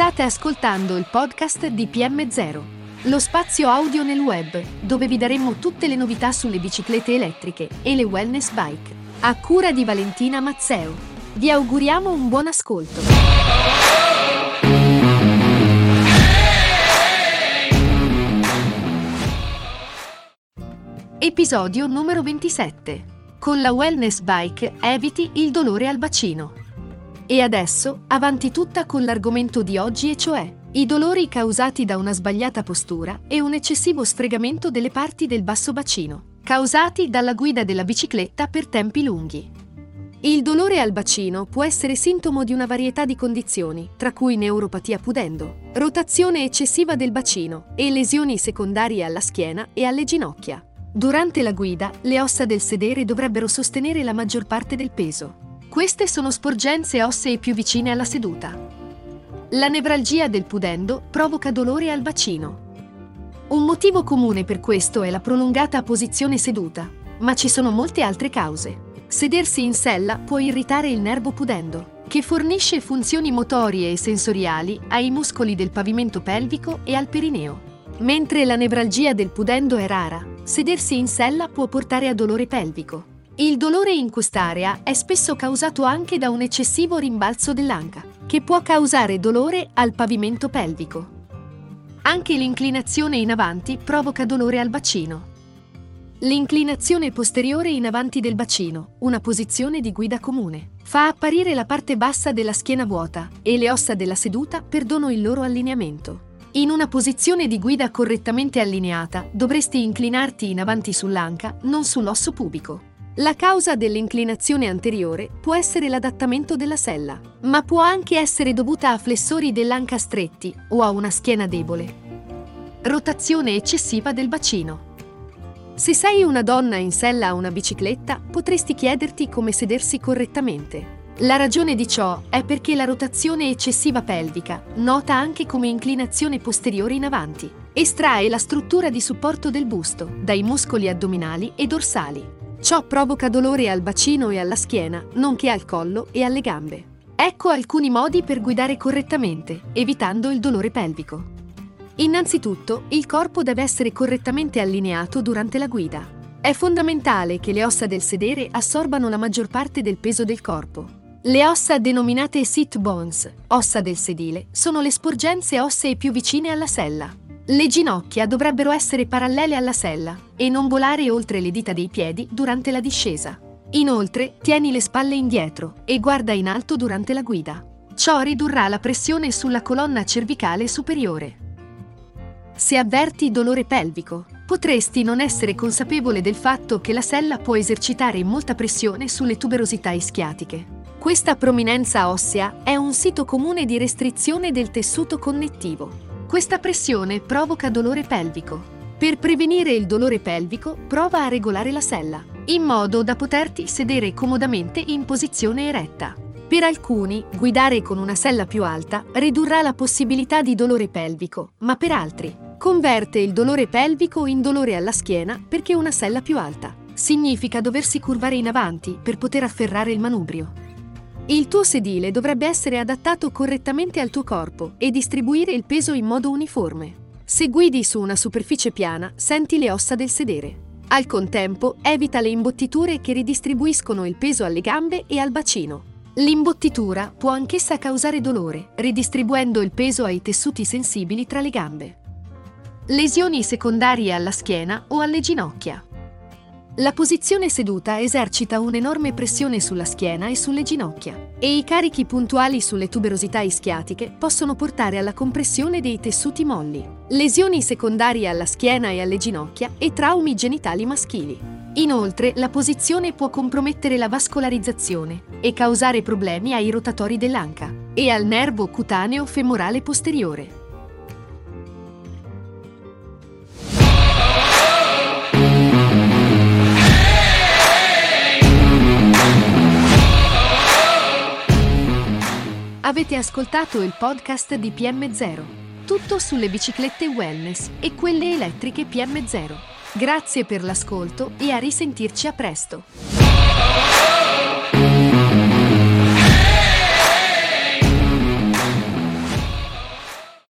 ascoltando il podcast di PM0, lo spazio audio nel web, dove vi daremo tutte le novità sulle biciclette elettriche e le wellness bike. A cura di Valentina Mazzeo. Vi auguriamo un buon ascolto. Episodio numero 27. Con la wellness bike eviti il dolore al bacino. E adesso, avanti tutta con l'argomento di oggi e cioè i dolori causati da una sbagliata postura e un eccessivo sfregamento delle parti del basso bacino, causati dalla guida della bicicletta per tempi lunghi. Il dolore al bacino può essere sintomo di una varietà di condizioni, tra cui neuropatia pudendo, rotazione eccessiva del bacino e lesioni secondarie alla schiena e alle ginocchia. Durante la guida, le ossa del sedere dovrebbero sostenere la maggior parte del peso, queste sono sporgenze ossee più vicine alla seduta. La nevralgia del pudendo provoca dolore al bacino. Un motivo comune per questo è la prolungata posizione seduta, ma ci sono molte altre cause. Sedersi in sella può irritare il nervo pudendo, che fornisce funzioni motorie e sensoriali ai muscoli del pavimento pelvico e al perineo. Mentre la nevralgia del pudendo è rara, sedersi in sella può portare a dolore pelvico. Il dolore in quest'area è spesso causato anche da un eccessivo rimbalzo dell'anca, che può causare dolore al pavimento pelvico. Anche l'inclinazione in avanti provoca dolore al bacino. L'inclinazione posteriore in avanti del bacino, una posizione di guida comune, fa apparire la parte bassa della schiena vuota e le ossa della seduta perdono il loro allineamento. In una posizione di guida correttamente allineata dovresti inclinarti in avanti sull'anca, non sull'osso pubico. La causa dell'inclinazione anteriore può essere l'adattamento della sella, ma può anche essere dovuta a flessori dell'anca stretti o a una schiena debole. Rotazione eccessiva del bacino. Se sei una donna in sella a una bicicletta, potresti chiederti come sedersi correttamente. La ragione di ciò è perché la rotazione eccessiva pelvica, nota anche come inclinazione posteriore in avanti, estrae la struttura di supporto del busto dai muscoli addominali e dorsali. Ciò provoca dolore al bacino e alla schiena, nonché al collo e alle gambe. Ecco alcuni modi per guidare correttamente, evitando il dolore pelvico. Innanzitutto, il corpo deve essere correttamente allineato durante la guida. È fondamentale che le ossa del sedere assorbano la maggior parte del peso del corpo. Le ossa denominate sit bones, ossa del sedile, sono le sporgenze ossee più vicine alla sella. Le ginocchia dovrebbero essere parallele alla sella e non volare oltre le dita dei piedi durante la discesa. Inoltre, tieni le spalle indietro e guarda in alto durante la guida. Ciò ridurrà la pressione sulla colonna cervicale superiore. Se avverti dolore pelvico, potresti non essere consapevole del fatto che la sella può esercitare molta pressione sulle tuberosità ischiatiche. Questa prominenza ossea è un sito comune di restrizione del tessuto connettivo questa pressione provoca dolore pelvico. Per prevenire il dolore pelvico, prova a regolare la sella, in modo da poterti sedere comodamente in posizione eretta. Per alcuni, guidare con una sella più alta ridurrà la possibilità di dolore pelvico, ma per altri, converte il dolore pelvico in dolore alla schiena perché una sella più alta significa doversi curvare in avanti per poter afferrare il manubrio. Il tuo sedile dovrebbe essere adattato correttamente al tuo corpo e distribuire il peso in modo uniforme. Se guidi su una superficie piana, senti le ossa del sedere. Al contempo, evita le imbottiture che ridistribuiscono il peso alle gambe e al bacino. L'imbottitura può anch'essa causare dolore, ridistribuendo il peso ai tessuti sensibili tra le gambe. Lesioni secondarie alla schiena o alle ginocchia. La posizione seduta esercita un'enorme pressione sulla schiena e sulle ginocchia e i carichi puntuali sulle tuberosità ischiatiche possono portare alla compressione dei tessuti molli, lesioni secondarie alla schiena e alle ginocchia e traumi genitali maschili. Inoltre, la posizione può compromettere la vascolarizzazione e causare problemi ai rotatori dell'anca e al nervo cutaneo femorale posteriore. Avete ascoltato il podcast di PM0. Tutto sulle biciclette wellness e quelle elettriche PM0. Grazie per l'ascolto e a risentirci a presto.